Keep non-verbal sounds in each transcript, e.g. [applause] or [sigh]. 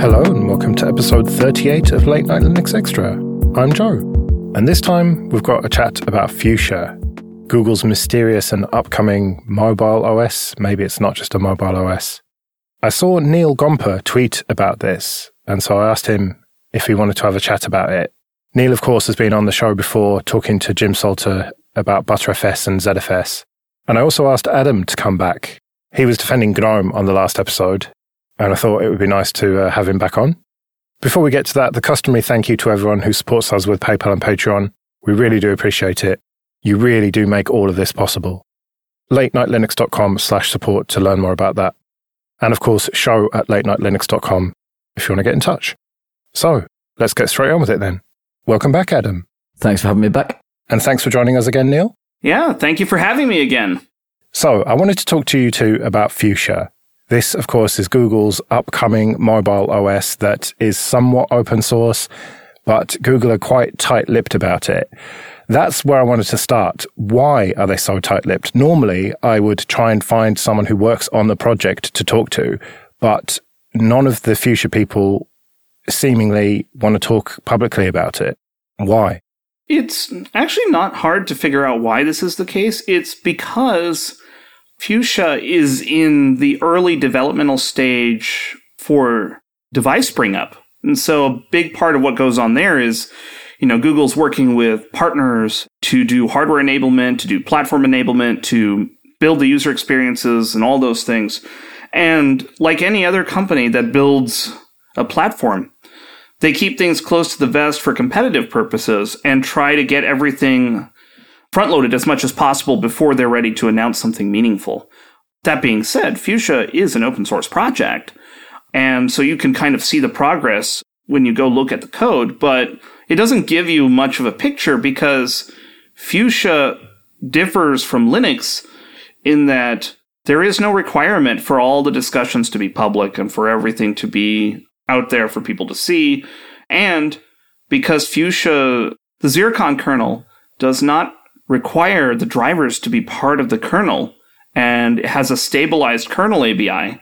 Hello, and welcome to episode 38 of Late Night Linux Extra. I'm Joe, and this time we've got a chat about Fuchsia, Google's mysterious and upcoming mobile OS. Maybe it's not just a mobile OS. I saw Neil Gompa tweet about this, and so I asked him if he wanted to have a chat about it. Neil, of course, has been on the show before talking to Jim Salter about Btrfs and ZFS. And I also asked Adam to come back. He was defending GNOME on the last episode, and I thought it would be nice to uh, have him back on. Before we get to that, the customary thank you to everyone who supports us with PayPal and Patreon. We really do appreciate it. You really do make all of this possible. LateNightLinux.com slash support to learn more about that. And of course, show at latenightlinux.com if you want to get in touch. So let's get straight on with it then. Welcome back, Adam. Thanks for having me back. And thanks for joining us again, Neil. Yeah, thank you for having me again. So I wanted to talk to you too about Fuchsia. This, of course, is Google's upcoming mobile OS that is somewhat open source, but Google are quite tight lipped about it. That's where I wanted to start. Why are they so tight lipped? Normally, I would try and find someone who works on the project to talk to, but none of the Fuchsia people seemingly want to talk publicly about it. Why? It's actually not hard to figure out why this is the case. It's because Fuchsia is in the early developmental stage for device bring up. And so a big part of what goes on there is, you know, Google's working with partners to do hardware enablement, to do platform enablement, to build the user experiences and all those things. And like any other company that builds a platform, they keep things close to the vest for competitive purposes and try to get everything front loaded as much as possible before they're ready to announce something meaningful. That being said, Fuchsia is an open source project. And so you can kind of see the progress when you go look at the code, but it doesn't give you much of a picture because Fuchsia differs from Linux in that there is no requirement for all the discussions to be public and for everything to be out there for people to see. And because Fuchsia, the Zircon kernel, does not require the drivers to be part of the kernel and has a stabilized kernel ABI,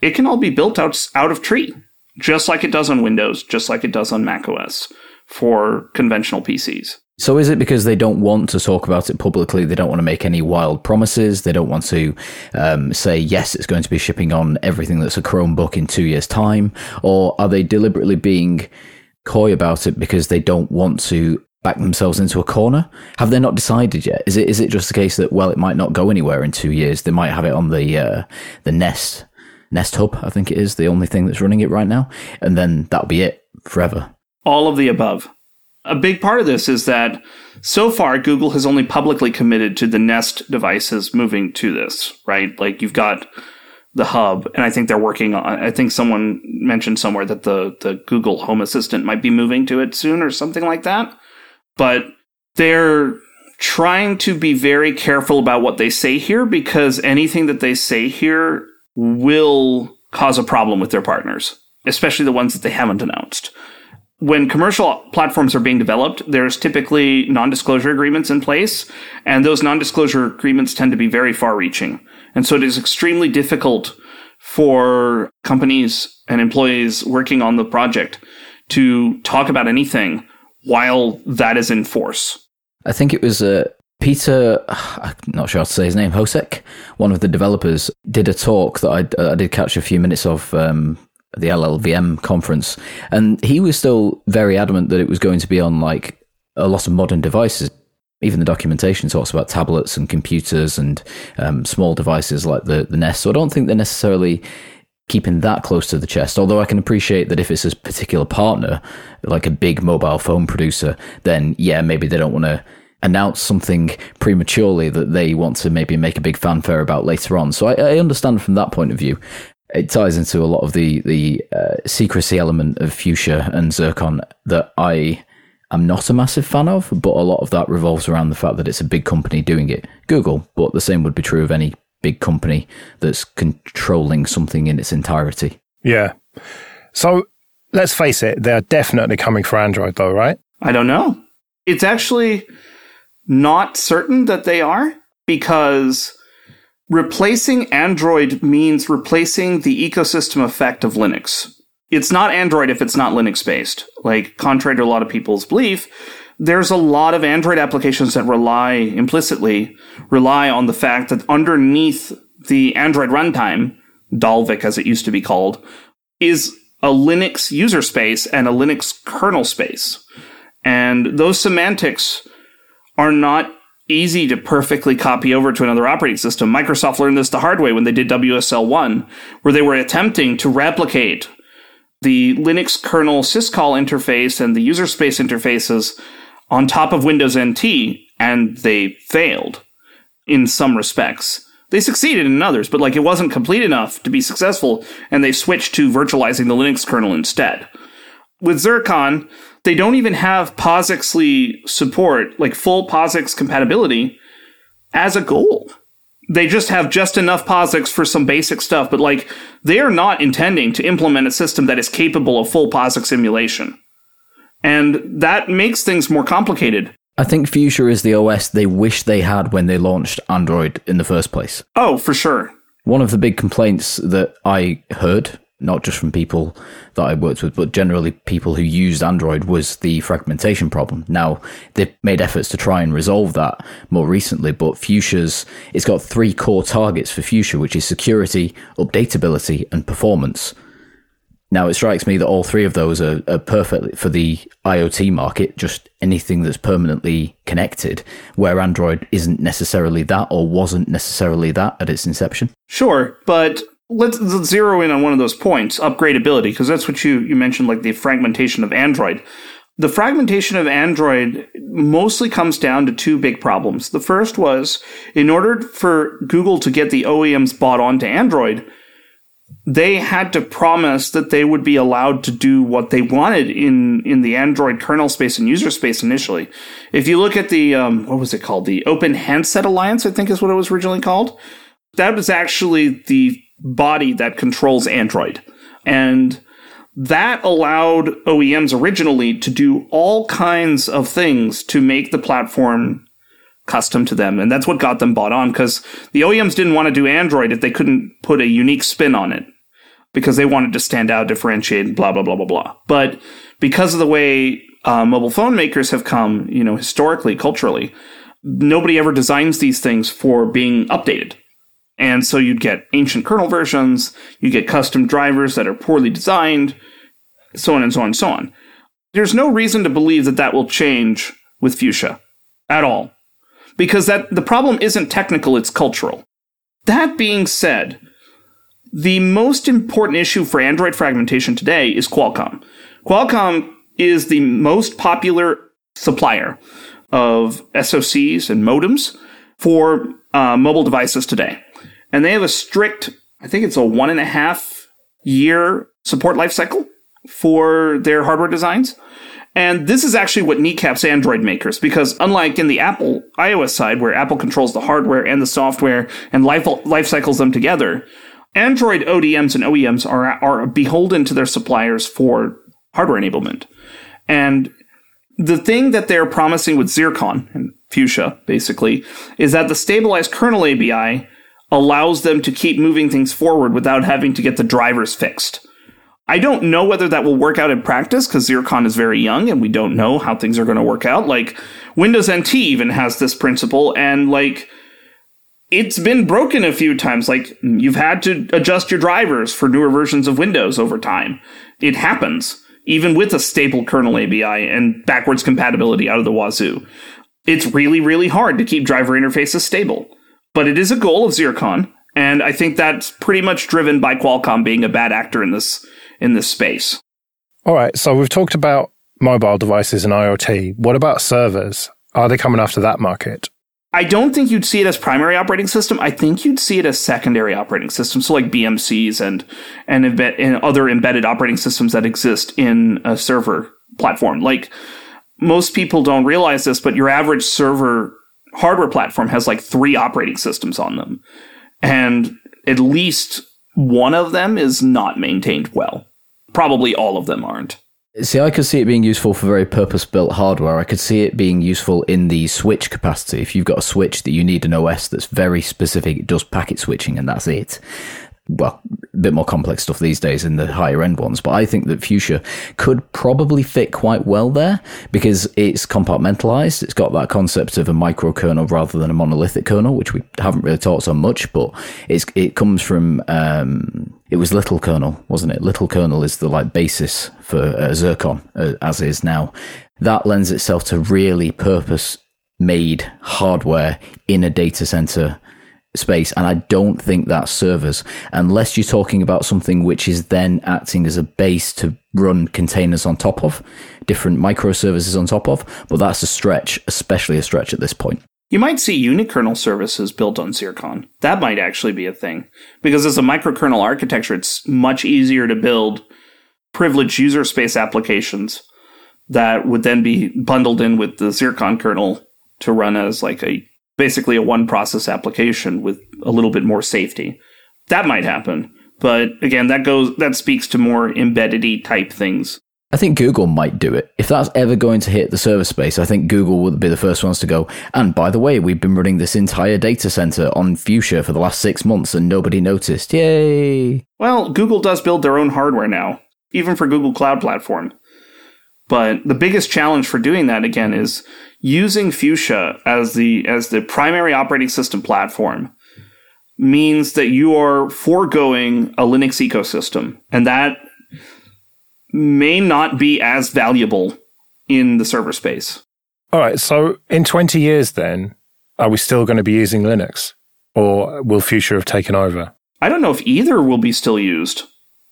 it can all be built out, out of tree, just like it does on Windows, just like it does on macOS for conventional PCs. So is it because they don't want to talk about it publicly? They don't want to make any wild promises. They don't want to um, say yes, it's going to be shipping on everything that's a Chromebook in two years' time, or are they deliberately being coy about it because they don't want to back themselves into a corner? Have they not decided yet? Is it is it just the case that well, it might not go anywhere in two years? They might have it on the uh, the Nest Nest Hub, I think it is the only thing that's running it right now, and then that'll be it forever. All of the above a big part of this is that so far Google has only publicly committed to the Nest devices moving to this, right? Like you've got the hub, and I think they're working on. I think someone mentioned somewhere that the the Google Home Assistant might be moving to it soon or something like that. But they're trying to be very careful about what they say here because anything that they say here will cause a problem with their partners, especially the ones that they haven't announced when commercial platforms are being developed, there's typically non disclosure agreements in place, and those non disclosure agreements tend to be very far reaching. And so it is extremely difficult for companies and employees working on the project to talk about anything while that is in force. I think it was uh, Peter, [sighs] I'm not sure how to say his name, Hosek, one of the developers, did a talk that I, I did catch a few minutes of um, the LLVM conference, and he was still very adamant that it was going to be on like a lot of modern devices. Even the documentation talks about tablets and computers and um, small devices like the the Nest. So I don't think they're necessarily keeping that close to the chest. Although I can appreciate that if it's a particular partner, like a big mobile phone producer, then yeah, maybe they don't want to announce something prematurely that they want to maybe make a big fanfare about later on. So I, I understand from that point of view it ties into a lot of the the uh, secrecy element of Fuchsia and Zircon that I am not a massive fan of, but a lot of that revolves around the fact that it's a big company doing it, Google. But the same would be true of any big company that's controlling something in its entirety. Yeah. So let's face it, they're definitely coming for Android, though, right? I don't know. It's actually not certain that they are because replacing Android means replacing the ecosystem effect of Linux. It's not Android if it's not Linux based. Like, contrary to a lot of people's belief, there's a lot of Android applications that rely implicitly rely on the fact that underneath the Android runtime, Dalvik as it used to be called, is a Linux user space and a Linux kernel space. And those semantics are not easy to perfectly copy over to another operating system. Microsoft learned this the hard way when they did WSL 1, where they were attempting to replicate the Linux kernel syscall interface and the user space interfaces on top of Windows NT, and they failed in some respects. They succeeded in others, but like it wasn't complete enough to be successful, and they switched to virtualizing the Linux kernel instead. With Zircon, they don't even have POSIXly support, like full POSIX compatibility, as a goal. They just have just enough POSIX for some basic stuff, but like they are not intending to implement a system that is capable of full POSIX emulation. And that makes things more complicated. I think Fuchsia is the OS they wish they had when they launched Android in the first place. Oh, for sure. One of the big complaints that I heard, not just from people that I worked with, but generally people who used Android, was the fragmentation problem. Now, they've made efforts to try and resolve that more recently, but Fuchsia's, it's got three core targets for Fuchsia, which is security, updatability, and performance. Now, it strikes me that all three of those are, are perfect for the IoT market, just anything that's permanently connected, where Android isn't necessarily that or wasn't necessarily that at its inception. Sure, but let's, let's zero in on one of those points upgradability, because that's what you, you mentioned, like the fragmentation of Android. The fragmentation of Android mostly comes down to two big problems. The first was in order for Google to get the OEMs bought onto Android, they had to promise that they would be allowed to do what they wanted in in the Android kernel space and user space initially. If you look at the um, what was it called, the Open Handset Alliance, I think is what it was originally called. That was actually the body that controls Android, and that allowed OEMs originally to do all kinds of things to make the platform custom to them. And that's what got them bought on because the OEMs didn't want to do Android if they couldn't put a unique spin on it because they wanted to stand out, differentiate, blah, blah, blah, blah, blah. But because of the way uh, mobile phone makers have come, you know, historically, culturally, nobody ever designs these things for being updated. And so you'd get ancient kernel versions, you get custom drivers that are poorly designed, so on and so on and so on. There's no reason to believe that that will change with Fuchsia at all. Because that the problem isn't technical, it's cultural. That being said, the most important issue for Android fragmentation today is Qualcomm. Qualcomm is the most popular supplier of SoCs and modems for uh, mobile devices today. And they have a strict, I think it's a one and a half year support lifecycle for their hardware designs. And this is actually what kneecaps Android makers because unlike in the Apple iOS side where Apple controls the hardware and the software and life, life cycles them together, Android ODMs and OEMs are are beholden to their suppliers for hardware enablement. And the thing that they're promising with Zircon and Fuchsia, basically, is that the stabilized kernel ABI allows them to keep moving things forward without having to get the drivers fixed. I don't know whether that will work out in practice because Zircon is very young and we don't know how things are going to work out. Like Windows NT even has this principle, and like it's been broken a few times. Like you've had to adjust your drivers for newer versions of Windows over time. It happens, even with a stable kernel ABI and backwards compatibility out of the wazoo. It's really, really hard to keep driver interfaces stable. But it is a goal of Zircon, and I think that's pretty much driven by Qualcomm being a bad actor in this in this space. All right, so we've talked about mobile devices and IoT. What about servers? Are they coming after that market? I don't think you'd see it as primary operating system. I think you'd see it as secondary operating system. So like BMCs and and, and other embedded operating systems that exist in a server platform. Like most people don't realize this, but your average server hardware platform has like three operating systems on them. And at least one of them is not maintained well. Probably all of them aren't. See, I could see it being useful for very purpose built hardware. I could see it being useful in the switch capacity. If you've got a switch that you need an OS that's very specific, it does packet switching and that's it. Well, a bit more complex stuff these days in the higher end ones. But I think that Fuchsia could probably fit quite well there because it's compartmentalized. It's got that concept of a microkernel rather than a monolithic kernel, which we haven't really talked so much, but it's, it comes from, um, it was little kernel, wasn't it? Little kernel is the like basis for uh, Zircon uh, as is now. That lends itself to really purpose made hardware in a data center space. And I don't think that's servers, unless you're talking about something which is then acting as a base to run containers on top of, different microservices on top of. But that's a stretch, especially a stretch at this point. You might see unikernel services built on Zircon. That might actually be a thing. Because as a microkernel architecture, it's much easier to build privileged user space applications that would then be bundled in with the Zircon kernel to run as like a basically a one process application with a little bit more safety. That might happen. But again, that goes that speaks to more embedded type things. I think Google might do it. If that's ever going to hit the server space, I think Google would be the first ones to go. And by the way, we've been running this entire data center on Fuchsia for the last six months and nobody noticed. Yay! Well, Google does build their own hardware now, even for Google Cloud Platform. But the biggest challenge for doing that again is using Fuchsia as the as the primary operating system platform means that you are foregoing a Linux ecosystem, and that may not be as valuable in the server space. All right. So in 20 years, then, are we still going to be using Linux? Or will Fuchsia have taken over? I don't know if either will be still used.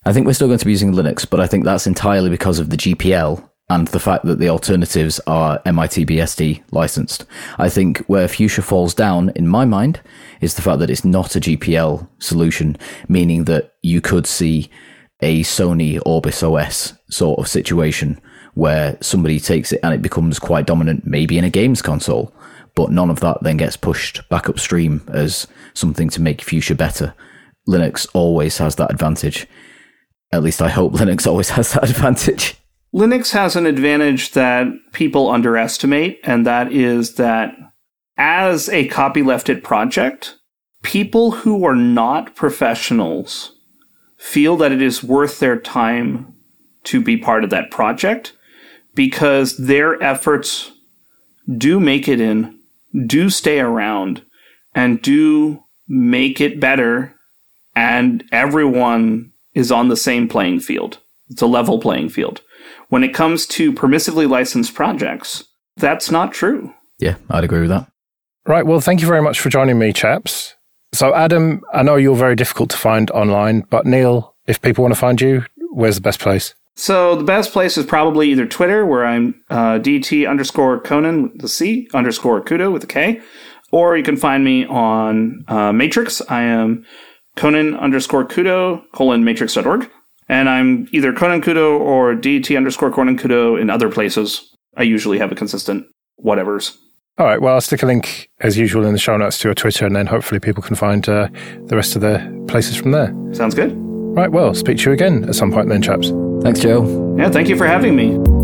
I think we're still going to be using Linux, but I think that's entirely because of the GPL and the fact that the alternatives are MIT BSD licensed. I think where Fuchsia falls down, in my mind, is the fact that it's not a GPL solution, meaning that you could see a Sony Orbis OS sort of situation where somebody takes it and it becomes quite dominant, maybe in a games console, but none of that then gets pushed back upstream as something to make Fuchsia better. Linux always has that advantage. At least I hope [laughs] Linux always has that advantage. Linux has an advantage that people underestimate, and that is that as a copylefted project, people who are not professionals feel that it is worth their time to be part of that project because their efforts do make it in, do stay around, and do make it better, and everyone is on the same playing field. It's a level playing field. When it comes to permissively licensed projects, that's not true. Yeah, I'd agree with that. Right. Well, thank you very much for joining me, chaps. So, Adam, I know you're very difficult to find online, but Neil, if people want to find you, where's the best place? So the best place is probably either Twitter, where I'm uh, DT underscore Conan with the C underscore Kudo with a K, or you can find me on uh, Matrix. I am Conan underscore Kudo colon matrix.org. And I'm either Conan Kudo or DT underscore Conan Kudo in other places. I usually have a consistent whatevers. All right. Well, I'll stick a link as usual in the show notes to your Twitter, and then hopefully people can find uh, the rest of the places from there. Sounds good. Right. Well, speak to you again at some point then, chaps. Thanks, Joe. Yeah. Thank you for having me.